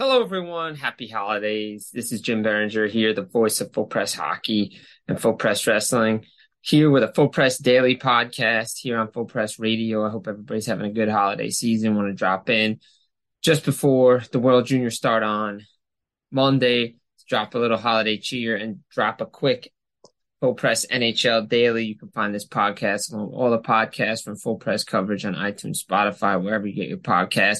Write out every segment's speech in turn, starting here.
Hello, everyone. Happy holidays. This is Jim Berenger here, the voice of Full Press Hockey and Full Press Wrestling, here with a Full Press Daily podcast here on Full Press Radio. I hope everybody's having a good holiday season. Want to drop in just before the World Junior start on Monday, drop a little holiday cheer and drop a quick Full Press NHL Daily. You can find this podcast on all the podcasts from Full Press coverage on iTunes, Spotify, wherever you get your podcast.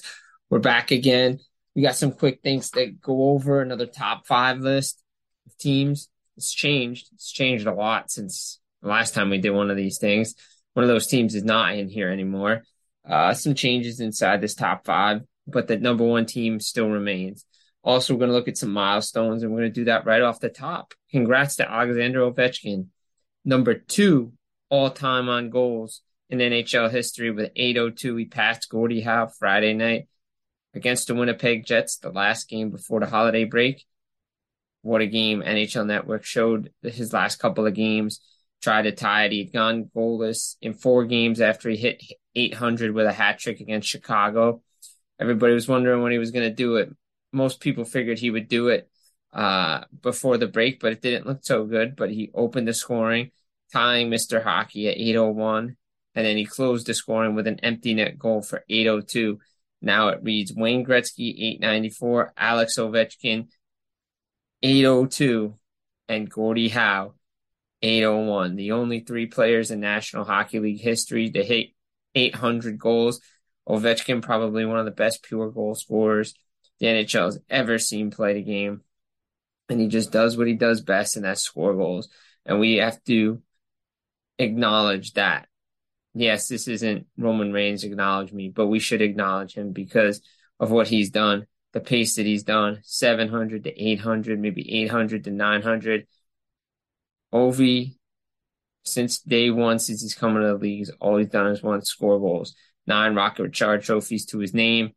We're back again we got some quick things to go over. Another top five list of teams. It's changed. It's changed a lot since the last time we did one of these things. One of those teams is not in here anymore. Uh, some changes inside this top five, but the number one team still remains. Also, we're going to look at some milestones, and we're going to do that right off the top. Congrats to Alexander Ovechkin, number two all time on goals in NHL history with 802. He passed Gordie Howe Friday night against the Winnipeg Jets, the last game before the holiday break. What a game NHL Network showed his last couple of games. Tried to tie it. He'd gone goalless in four games after he hit 800 with a hat trick against Chicago. Everybody was wondering when he was going to do it. Most people figured he would do it uh, before the break, but it didn't look so good. But he opened the scoring, tying Mr. Hockey at 801. And then he closed the scoring with an empty net goal for 802 now it reads Wayne Gretzky 894, Alex Ovechkin 802, and Gordie Howe 801. The only three players in National Hockey League history to hit 800 goals. Ovechkin probably one of the best pure goal scorers the NHL has ever seen play the game. And he just does what he does best, and that's score goals. And we have to acknowledge that yes, this isn't Roman Reigns acknowledge me, but we should acknowledge him because of what he's done, the pace that he's done, 700 to 800, maybe 800 to 900. Ovi, since day one, since he's coming to the league, all he's done is won score goals. Nine Rocket Richard trophies to his name.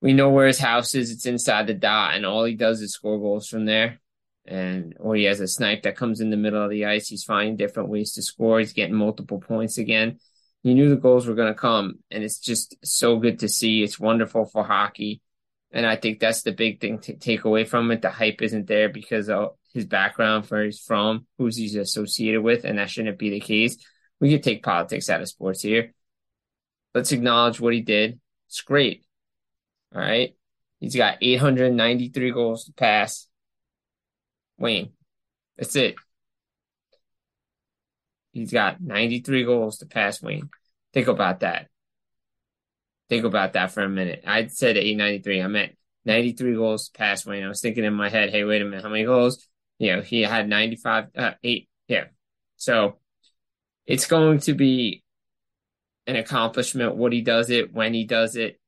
We know where his house is. It's inside the dot, and all he does is score goals from there and or he has a snipe that comes in the middle of the ice. He's finding different ways to score. He's getting multiple points again. You knew the goals were going to come, and it's just so good to see. It's wonderful for hockey, and I think that's the big thing to take away from it. The hype isn't there because of his background, where he's from, who's he's associated with, and that shouldn't be the case. We could take politics out of sports here. Let's acknowledge what he did. It's great. All right. He's got 893 goals to pass Wayne. That's it. He's got 93 goals to pass Wayne. Think about that. Think about that for a minute. I said 893. I meant 93 goals to pass Wayne. I was thinking in my head, hey, wait a minute, how many goals? You know, he had 95, uh, eight. Yeah. So it's going to be an accomplishment what he does it, when he does it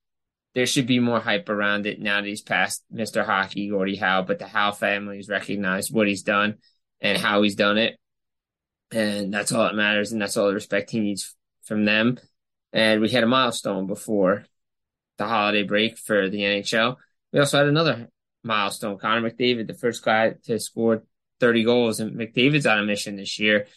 there should be more hype around it now that he's passed Mr. Hockey, Gordie Howe, but the Howe family has recognized what he's done and how he's done it. And that's all that matters. And that's all the respect he needs from them. And we had a milestone before the holiday break for the NHL. We also had another milestone. Connor McDavid, the first guy to score 30 goals. And McDavid's on a mission this year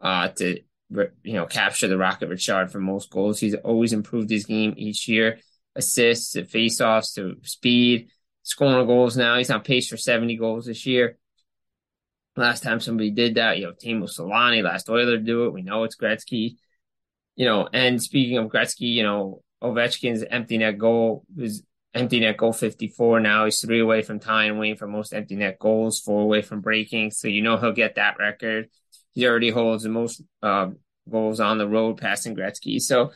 uh, to, you know, capture the Rocket Richard for most goals. He's always improved his game each year assists to faceoffs to speed, scoring goals now. He's on pace for 70 goals this year. Last time somebody did that, you know, Teemu Selanne, last Oiler do it. We know it's Gretzky. You know, and speaking of Gretzky, you know, Ovechkin's empty net goal was empty net goal 54. Now he's three away from tying Wayne for most empty net goals, four away from breaking. So you know he'll get that record. He already holds the most uh, goals on the road, passing Gretzky. So,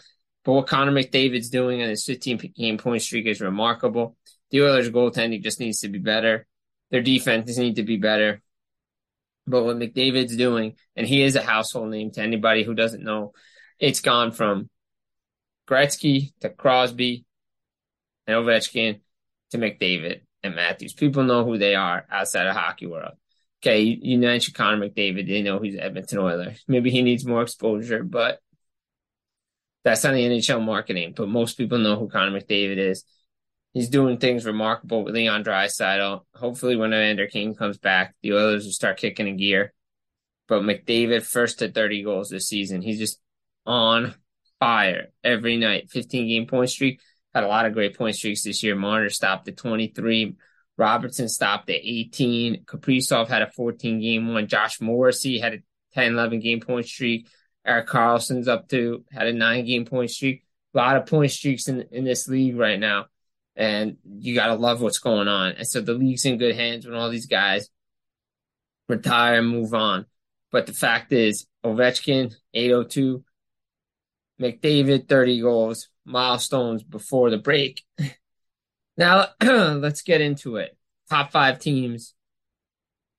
but what Connor McDavid's doing in his 15 game point streak is remarkable. The Oilers' goaltending just needs to be better. Their defenses need to be better. But what McDavid's doing, and he is a household name to anybody who doesn't know, it's gone from Gretzky to Crosby and Ovechkin to McDavid and Matthews. People know who they are outside of hockey world. Okay, you, you mentioned Connor McDavid. They know he's Edmonton Oiler. Maybe he needs more exposure, but that's on the NHL marketing. But most people know who Connor McDavid is. He's doing things remarkable with Leon Draisaitl. Hopefully, when Evander Kane comes back, the Oilers will start kicking in gear. But McDavid, first to 30 goals this season. He's just on fire every night. 15 game point streak. Had a lot of great point streaks this year. Marner stopped at 23. Robertson stopped at 18. Kaprizov had a 14 game one. Josh Morrissey had a 10, 11 game point streak. Erik Karlsson's up to had a nine game point streak. A lot of point streaks in, in this league right now. And you got to love what's going on. And so the league's in good hands when all these guys retire and move on. But the fact is, Ovechkin, 802, McDavid, 30 goals, milestones before the break. now, let's get into it. Top five teams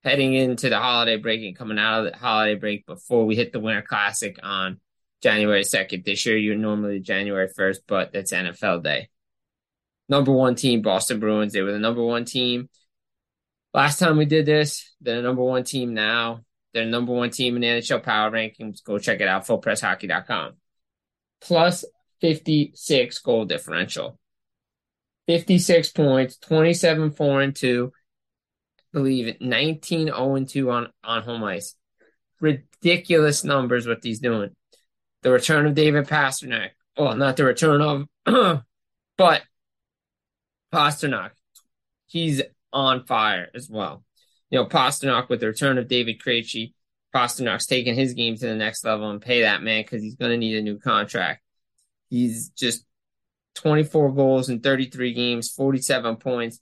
heading into the holiday break and coming out of the holiday break before we hit the Winter Classic on January 2nd. This year, you're normally January 1st, but that's NFL Day. Number one team, Boston Bruins. They were the number one team. Last time we did this, they're the number one team now. They're the number one team in the NHL Power Rankings. Go check it out, fullpresshockey.com plus 56 goal differential. 56 points, 27 4 and 2. Believe it 19 0 and 2 on, on home ice. Ridiculous numbers what he's doing. The return of David Pastrnak. Well, not the return of, but Pastrnak. He's on fire as well. You know, Pastrnak with the return of David Krejci Pastrnak's taking his game to the next level and pay that man because he's going to need a new contract. He's just 24 goals in 33 games, 47 points.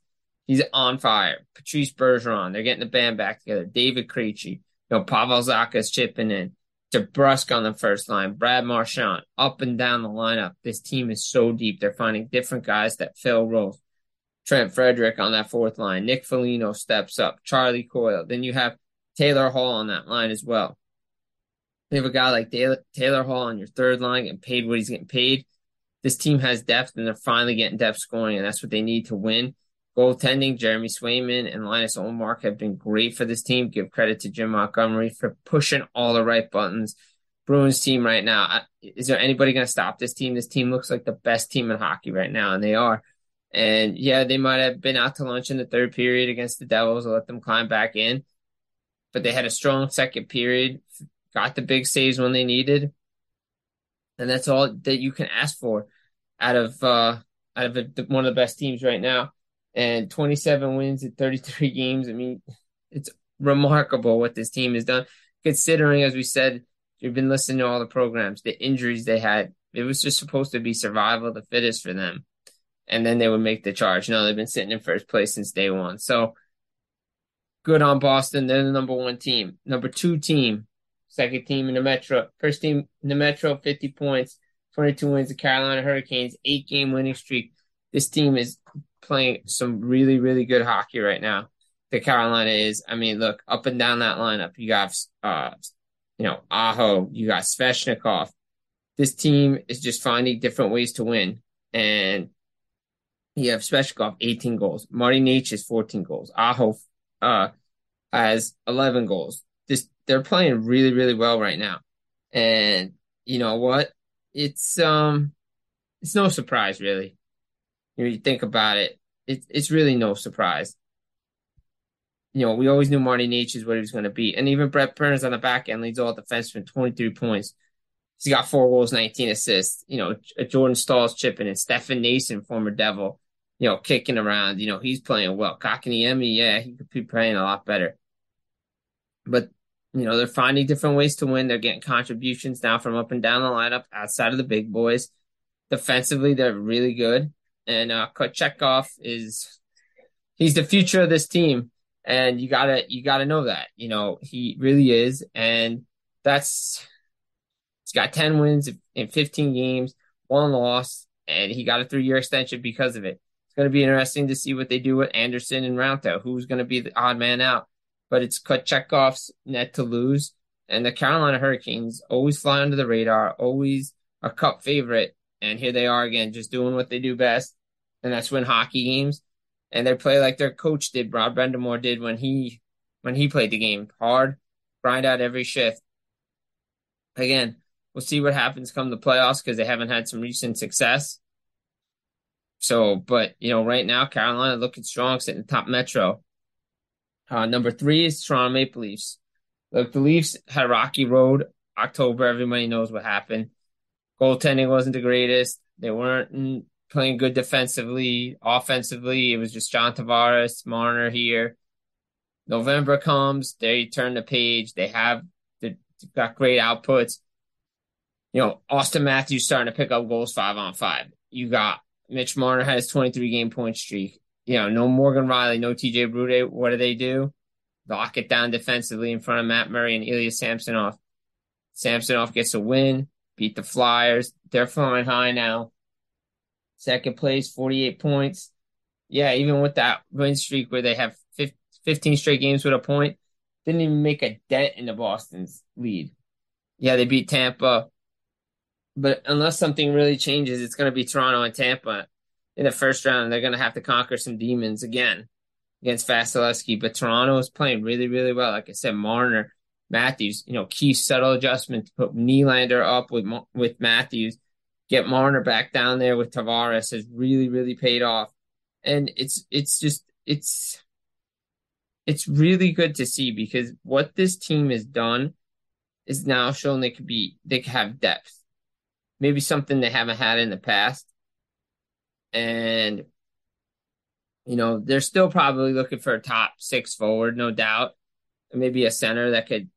He's on fire. Patrice Bergeron, they're getting the band back together. David Krejci, you know, Pavel Zacha's chipping in. DeBrusk on the first line, Brad Marchand, up and down the lineup. This team is so deep. They're finding different guys that fill roles. Trent Frederic on that fourth line. Nick Foligno steps up. Charlie Coyle. Then you have Taylor Hall on that line as well. You have a guy like Taylor Hall on your third line getting paid what he's getting paid. This team has depth and they're finally getting depth scoring, and that's what they need to win. Goaltending, Jeremy Swayman and Linus Ullmark have been great for this team. Give credit to Jim Montgomery for pushing all the right buttons. Bruins team right now, is there anybody going to stop this team? This team looks like the best team in hockey right now, and they are. And yeah, they might have been out to lunch in the third period against the Devils. I'll let them climb back in but they had a strong second period, got the big saves when they needed, and that's all that you can ask for out of uh, out of a, one of the best teams right now. And 27 wins in 33 games. I mean, it's remarkable what this team has done, considering, as we said, you've been listening to all the programs, the injuries they had. It was just supposed to be survival the fittest for them. And then they would make the charge. No, they've been sitting in first place since day one. So good on Boston. They're the number one team. Number two team, second team in the Metro. First team in the Metro, 50 points, 22 wins. The Carolina Hurricanes, eight game winning streak. This team is playing some really, really good hockey right now. The Carolina is, I mean, look, up and down that lineup. You got, uh, you know, Aho, you got Svechnikov. This team is just finding different ways to win. And you have Svechnikov, 18 goals. Marty Necas, 14 goals. Aho, uh, has 11 goals. This they're playing really, really well right now. And you know what? It's um it's no surprise really. You, know, you think about it, it's it's really no surprise. You know, we always knew Marty Necas what he was going to be. And even Brent Burns on the back end leads all defensemen, 23 points. He's got four goals, 19 assists. You know, Jordan Staal's chipping and Stefan Noesen, former Devil, you know, kicking around. You know, he's playing well. Kotkaniemi, yeah, he could be playing a lot better. But, you know, they're finding different ways to win. They're getting contributions now from up and down the lineup outside of the big boys. defensively, they're really good. And uh, Kochetkov is he's the future of this team, and you gotta you gotta know that. You know he really is, and that's he's got ten wins in fifteen games, one loss, and he got a three year extension because of it. It's to be interesting to see what they do with Andersen and Raanta. Who's to be the odd man out? But it's Kochetkov's net to lose, and the Carolina Hurricanes always fly under the radar, always a cup favorite, and here they are again, just doing what they do best, and that's win hockey games. And they play like their coach did, Rod Brind'Amour did when he when he played the game hard, grind out every shift. Again, we'll see what happens come the playoffs because they haven't had some recent success. So, but you know, right now Carolina looking strong, sitting top Metro. Uh, number three is Toronto Maple Leafs. Look, the Leafs had rocky road. October, everybody knows what happened. Goaltending wasn't the greatest. They weren't playing good defensively. Offensively, it was just John Tavares, Marner here. November comes, they turn the page. They have they've got great outputs. You know, Auston Matthews starting to pick up goals five on five. You got Mitch Marner has 23 game point streak. You know, no Morgan Rielly, no TJ Brodie. What do they do? Lock it down defensively in front of Matt Murray and Ilya Samsonov. Samsonov gets a win, beat the Flyers. They're flying high now. Second place, 48 points. Yeah, even with that win streak where they have 15 straight games with a point, didn't even make a dent in the Boston's lead. Yeah, they beat Tampa. But unless something really changes, it's going to be Toronto and Tampa in the first round. They're going to have to conquer some demons again against Vasilevskiy. But Toronto is playing really, really well. Like I said, Marner, Matthews, you know, key subtle adjustment to put Nylander up with with Matthews, get Marner back down there with Tavares has really, really paid off. And it's it's just it's it's really good to see because what this team has done is now shown they could be they could have depth maybe something they haven't had in the past. And, you know, they're still probably looking for a top six forward, no doubt. maybe a center that could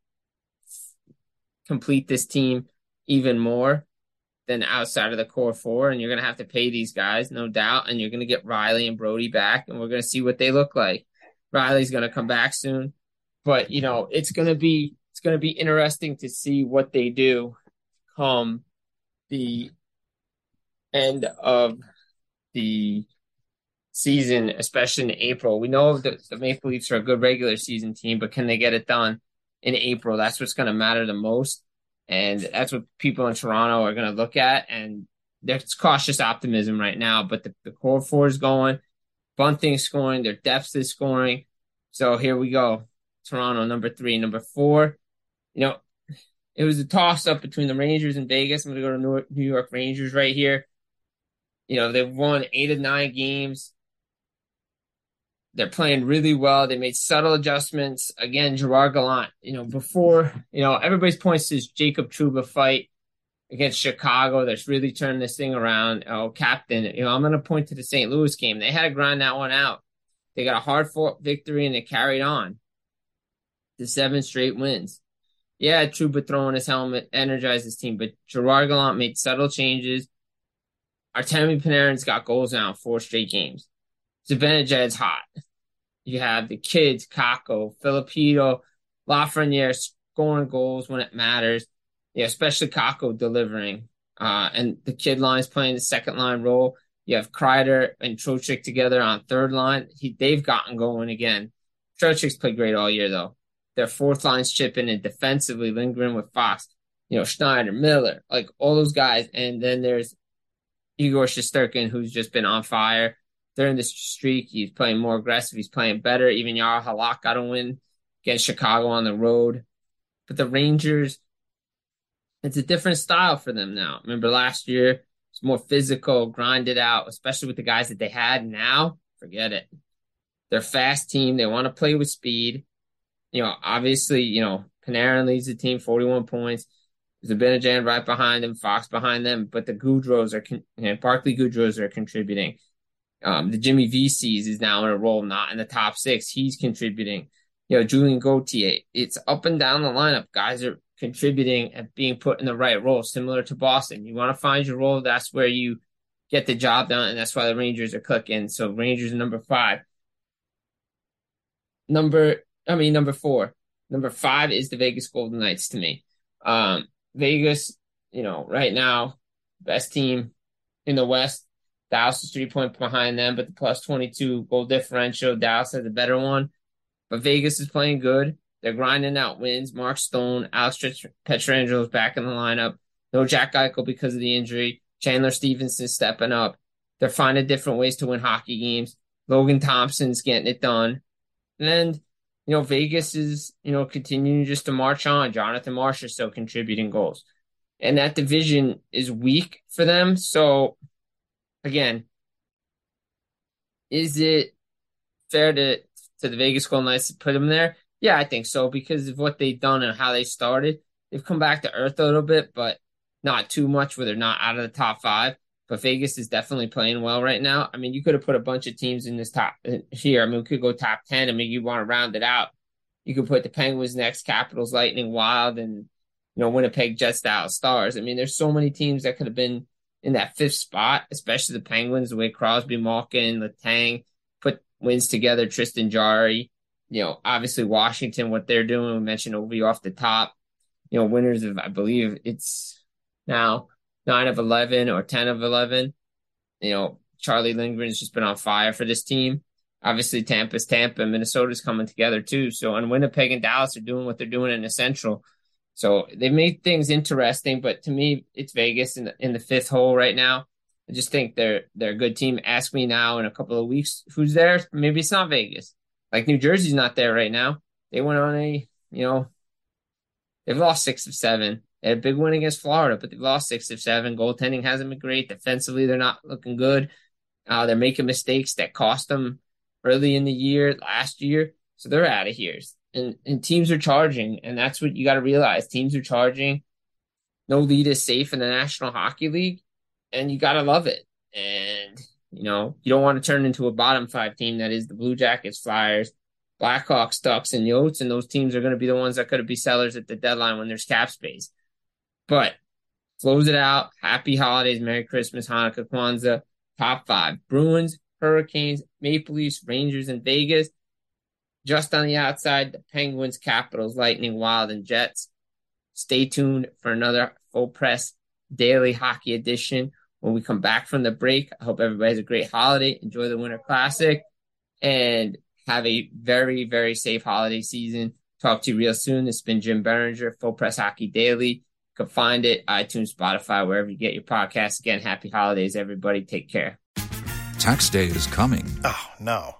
complete this team even more than outside of the core four. And you're going to have to pay these guys, no doubt. And you're going to get Rielly and Brodie back, and we're going to see what they look like. Rielly's going to come back soon. But, you know, it's going to be. It's going to be interesting to see what they do come the end of the season, especially in April. We know that the Maple Leafs are a good regular season team, but can they get it done in April? That's what's going to matter the most. And that's what people in Toronto are going to look at. And there's cautious optimism right now, but the, the core four is going, Bunting scoring, their depth is scoring. So here we go. Toronto, number three. Number four, you know, it was a toss up between the Rangers and Vegas. I'm going to go to New York Rangers right here. You know, they've won eight of nine games. They're playing really well. They made subtle adjustments. Again, Gerard Gallant, you know, before, you know, everybody's points to Jacob Trouba fight against Chicago that's really turned this thing around. Oh, captain, you know, I'm going to point to the St. Louis game. They had to grind that one out. They got a hard fought victory and they carried on to seven straight wins yeah, Trouba throwing his helmet energized his team, but Gerard Gallant made subtle changes. Artemi Panarin's got goals now in four straight games. Zibanejad's hot. You have the kids, Kakko, Filipino, Lafreniere scoring goals when it matters. Yeah, especially Kakko delivering. Uh, and the kid line's playing the second line role. You have Kreider and Trocheck together on third line. He, they've gotten going again. Trocheck's played great all year though their fourth line's chipping and defensively lingering with Fox, you know, Schneider, Miller, like all those guys. And then there's Igor Shesterkin, who's just been on fire during this streak. He's playing more aggressive. He's playing better. Even Jaro Halak got a win against Chicago on the road. But the Rangers, it's a different style for them now. Remember last year, it's more physical, grinded out, especially with the guys that they had. Now, forget it. They're fast team. They want to play with speed you know, obviously, you know, Panarin leads the team 41 points. There's a Zibanejad right behind them, Fox behind them, but the Gaudreaus are, con- you know, Barclay Goodrows are contributing. Um, the Jimmy Vesey's is now in a role, not in the top six. He's contributing. You know, Julien Gauthier. It's up and down the lineup. Guys are contributing and being put in the right role, similar to Boston. You want to find your role. That's where you get the job done. And that's why the Rangers are clicking. So Rangers number five. Number, I mean, number four. Number five is the Vegas Golden Knights to me. Um, Vegas, you know, right now, best team in the West. Dallas is three points behind them, but the plus 22 goal differential, Dallas has a better one. But Vegas is playing good. They're grinding out wins. Mark Stone, Alex Pietrangelo is back in the lineup. No Jack Eichel because of the injury. Chandler Stephenson stepping up. They're finding different ways to win hockey games. Logan Thompson's getting it done. And, then, you know, Vegas is, you know, continuing just to march on. Jonathan Marsh is still contributing goals. And that division is weak for them. So, again, is it fair to, to the Vegas Golden Knights to put them there? Yeah, I think so because of what they've done and how they started. They've come back to earth a little bit, but not too much where they're not out of the top five. But Vegas is definitely playing well right now. I mean, you could have put a bunch of teams in this top here. I mean, we could go top 10 I mean, you want to round it out. You could put the Penguins next, Capitals, Lightning, Wild, and, you know, Winnipeg Jets, Dallas Stars. I mean, there's so many teams that could have been in that fifth spot, especially the Penguins, the way Crosby, Malkin, Letang put wins together, Tristan Jarry you know, obviously Washington, what they're doing. We mentioned Ovi off the top. You know, winners of I believe it's now nine of eleven or ten of eleven. You know, Charlie Lindgren's just been on fire for this team. Obviously, Tampa's Tampa, Minnesota's coming together too. So, and Winnipeg and Dallas are doing what they're doing in the Central. So they've made things interesting, but to me, it's Vegas in the, in the fifth hole right now. I just think they're they're a good team. Ask me now in a couple of weeks who's there. Maybe it's not Vegas. Like New Jersey's not there right now. They went on a, you know, they've lost six of seven. They had a big win against Florida, but they've lost six of seven. Goaltending hasn't been great. Defensively, they're not looking good. Uh, they're making mistakes that cost them early in the year, last year. So they're out of here. And, and teams are charging. And that's what you got to realize. Teams are charging. No lead is safe in the National Hockey League. And you got to love it. And you know, you don't want to turn into a bottom five team that is the Blue Jackets, Flyers, Blackhawks, Ducks, and Yotes, and those teams are going to be the ones that could be sellers at the deadline when there's cap space. But close it out. Happy holidays, Merry Christmas, Hanukkah, Kwanzaa. Top five: Bruins, Hurricanes, Maple Leafs, Rangers, and Vegas. Just on the outside, the Penguins, Capitals, Lightning, Wild, and Jets. Stay tuned for another full press daily hockey edition when we come back from the break. I hope everybody has a great holiday. Enjoy the Winter Classic and have a very, very safe holiday season. Talk to you real soon. It's been Jim Berenger, Full Press Hockey Daily. You can find it, iTunes, Spotify, wherever you get your podcasts. Again, happy holidays, everybody. Take care. Tax day is coming. Oh, no.